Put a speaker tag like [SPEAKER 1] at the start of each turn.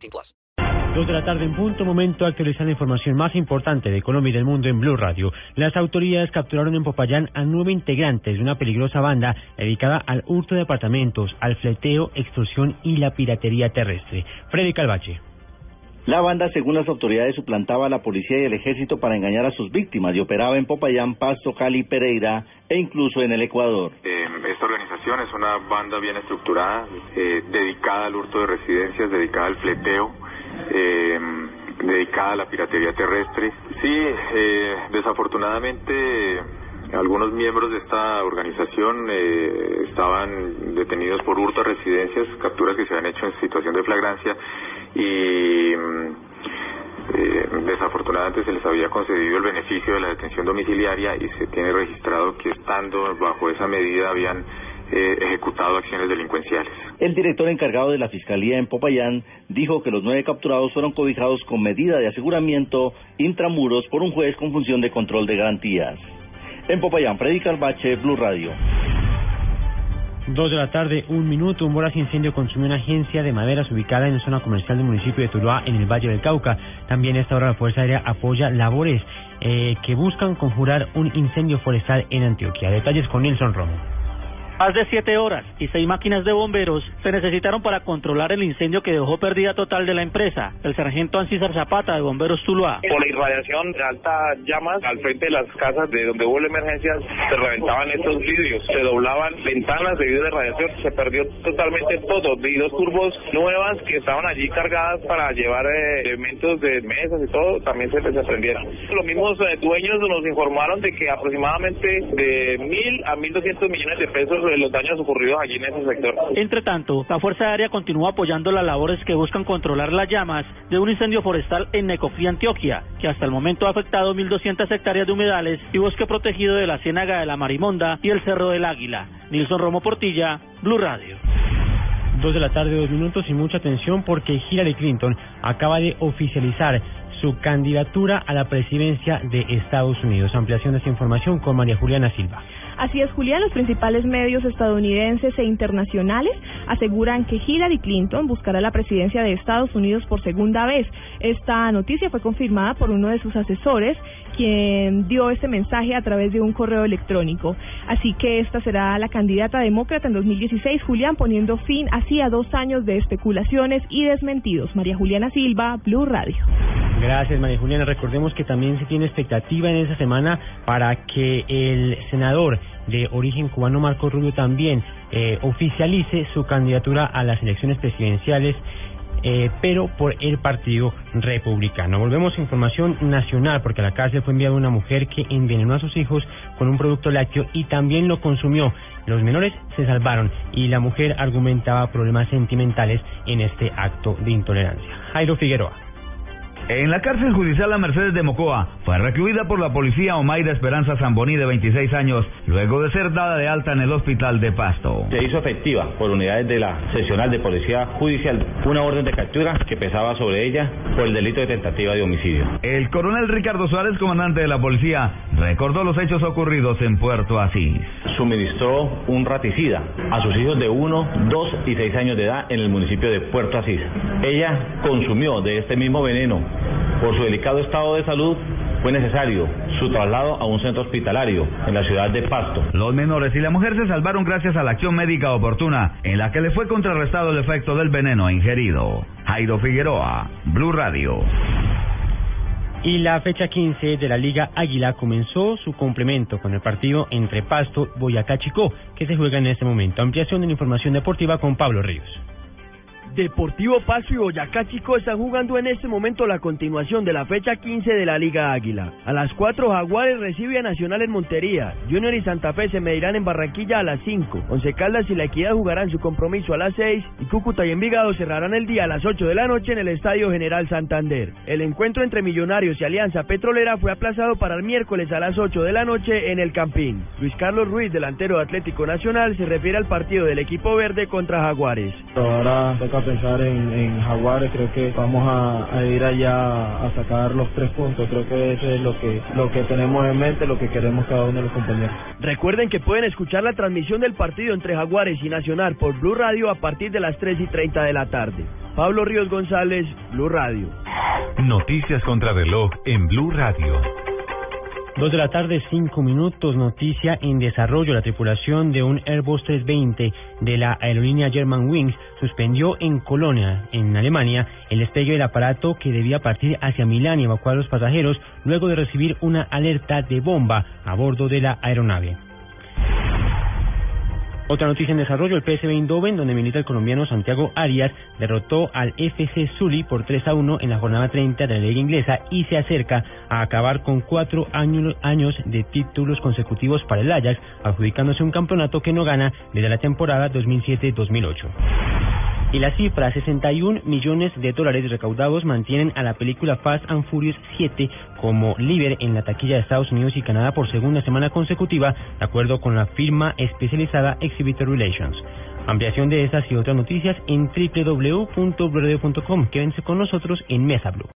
[SPEAKER 1] 18 plus.
[SPEAKER 2] Dos de la tarde en punto, momento actualizar la información más importante de Colombia y del mundo en Blue Radio. Las autoridades capturaron en Popayán a nueve integrantes de una peligrosa banda dedicada al hurto de apartamentos, al fleteo, extorsión y la piratería terrestre. Freddy Calvache.
[SPEAKER 3] La banda, según las autoridades, suplantaba a la policía y el ejército para engañar a sus víctimas y operaba en Popayán, Pasto, Cali, Pereira e incluso en el Ecuador.
[SPEAKER 4] Eh, esta organización es una banda bien estructurada, eh, dedicada al hurto de residencias, dedicada al fleteo, eh, dedicada a la piratería terrestre. Sí, eh, desafortunadamente algunos miembros de esta organización eh, estaban detenidos por hurto a residencias, capturas que se han hecho en situación de flagrancia y mm, eh, desafortunadamente se les había concedido el beneficio de la detención domiciliaria y se tiene registrado que estando bajo esa medida habían eh, ejecutado acciones delincuenciales.
[SPEAKER 3] El director encargado de la Fiscalía en Popayán dijo que los nueve capturados fueron cobijados con medida de aseguramiento intramuros por un juez con función de control de garantías. En Popayán, Freddy Calvache, Blue Radio.
[SPEAKER 2] Dos de la tarde, un minuto, un voraz incendio consumió una agencia de maderas ubicada en la zona comercial del municipio de Tuluá, en el Valle del Cauca. También a esta hora la Fuerza Aérea apoya labores eh, que buscan conjurar un incendio forestal en Antioquia. Detalles con Nelson Romo.
[SPEAKER 5] Más de siete horas y seis máquinas de bomberos se necesitaron para controlar el incendio que dejó pérdida total de la empresa. El sargento Ancísar Zapata de Bomberos Tuluá.
[SPEAKER 6] Por la irradiación de altas llamas al frente de las casas de donde hubo la emergencia se reventaban estos vidrios, se doblaban ventanas debido a la radiación, se perdió totalmente todo. Vi dos turbos nuevas que estaban allí cargadas para llevar eh, elementos de mesas y todo, también se desprendieron. Los mismos eh, dueños nos informaron de que aproximadamente de mil a mil doscientos millones de pesos los daños ocurridos allí en ese sector.
[SPEAKER 5] Entre tanto, la Fuerza Aérea continúa apoyando las labores que buscan controlar las llamas de un incendio forestal en Necoclí, Antioquia, que hasta el momento ha afectado 1.200 hectáreas de humedales y bosque protegido de la Ciénaga de la Marimonda y el Cerro del Águila. Nilson Romo Portilla, Blue Radio.
[SPEAKER 2] Dos de la tarde, dos minutos y mucha atención porque Hillary Clinton acaba de oficializar su candidatura a la presidencia de Estados Unidos. Ampliación de esta información con María Juliana Silva.
[SPEAKER 7] Así es, Julián, los principales medios estadounidenses e internacionales aseguran que Hillary Clinton buscará la presidencia de Estados Unidos por segunda vez. Esta noticia fue confirmada por uno de sus asesores, quien dio este mensaje a través de un correo electrónico. Así que esta será la candidata demócrata en 2016, Julián, poniendo fin así a dos años de especulaciones y desmentidos. María Juliana Silva, Blue Radio.
[SPEAKER 2] Gracias, María Juliana. Recordemos que también se tiene expectativa en esa semana para que el senador de origen cubano Marco Rubio también eh, oficialice su candidatura a las elecciones presidenciales eh, pero por el Partido Republicano. Volvemos a información nacional, porque a la cárcel fue enviada una mujer que envenenó a sus hijos con un producto lácteo y también lo consumió. Los menores se salvaron y la mujer argumentaba problemas sentimentales en este acto de intolerancia. Jairo Figueroa.
[SPEAKER 8] En la cárcel judicial La Mercedes de Mocoa fue recluida por la policía Omaira Esperanza Zamboní de 26 años, luego de ser dada de alta en el hospital de Pasto.
[SPEAKER 9] Se hizo efectiva por unidades de la seccional de policía judicial una orden de captura que pesaba sobre ella por el delito de tentativa de homicidio.
[SPEAKER 8] El coronel Ricardo Suárez, comandante de la policía, recordó los hechos ocurridos en Puerto Asís.
[SPEAKER 9] Suministró un raticida a sus hijos de 1, 2 y 6 años de edad en el municipio de Puerto Asís. Ella consumió de este mismo veneno por su delicado estado de salud, fue necesario su traslado a un centro hospitalario en la ciudad de Pasto.
[SPEAKER 8] Los menores y la mujer se salvaron gracias a la acción médica oportuna en la que le fue contrarrestado el efecto del veneno ingerido. Jairo Figueroa, Blue Radio.
[SPEAKER 2] Y la fecha 15 de la Liga Águila comenzó su complemento con el partido entre Pasto Boyacá Chicó, que se juega en este momento. Ampliación de la información deportiva con Pablo Ríos.
[SPEAKER 10] Deportivo Paso y Boyacá Chico están jugando en este momento la continuación de la fecha 15 de la Liga Águila. A las 4 Jaguares recibe a Nacional en Montería, Junior y Santa Fe se medirán en Barranquilla a las 5, Once Caldas y La Equidad jugarán su compromiso a las 6 y Cúcuta y Envigado cerrarán el día a las 8 de la noche en el Estadio General Santander. El encuentro entre Millonarios y Alianza Petrolera fue aplazado para el miércoles a las 8 de la noche en el Campín. Luis Carlos Ruiz, delantero de Atlético Nacional, se refiere al partido del equipo verde contra Jaguares.
[SPEAKER 11] Pensar en, en Jaguares, creo que vamos a, a, ir allá a sacar los tres puntos, creo que eso es lo que, lo que tenemos en mente, lo que queremos cada uno de los compañeros.
[SPEAKER 10] Recuerden que pueden escuchar la transmisión del partido entre Jaguares y Nacional por Blue Radio a partir de las 3 y 30 de la tarde. Pablo Ríos González, Blue Radio.
[SPEAKER 12] Noticias contra reloj en Blue Radio.
[SPEAKER 2] Dos de la tarde, cinco minutos. Noticia en desarrollo. La tripulación de un Airbus 320 de la aerolínea Germanwings suspendió en Colonia, en Alemania, el despegue del aparato que debía partir hacia Milán y evacuar a los pasajeros luego de recibir una alerta de bomba a bordo de la aeronave. Otra noticia en desarrollo, el PSV Eindhoven, donde milita el colombiano Santiago Arias, derrotó al FC Zully por 3 a 1 en la jornada 30 de la Liga Inglesa y se acerca a acabar con cuatro años, años de títulos consecutivos para el Ajax, adjudicándose un campeonato que no gana desde la temporada 2007-2008. Y la cifra, 61 millones de dólares recaudados, mantienen a la película Fast and Furious 7 como líder en la taquilla de Estados Unidos y Canadá por segunda semana consecutiva, de acuerdo con la firma especializada Exhibitor Relations. Ampliación de estas y otras noticias en www.blurradio.com. Quédense con nosotros en Mesa Blue.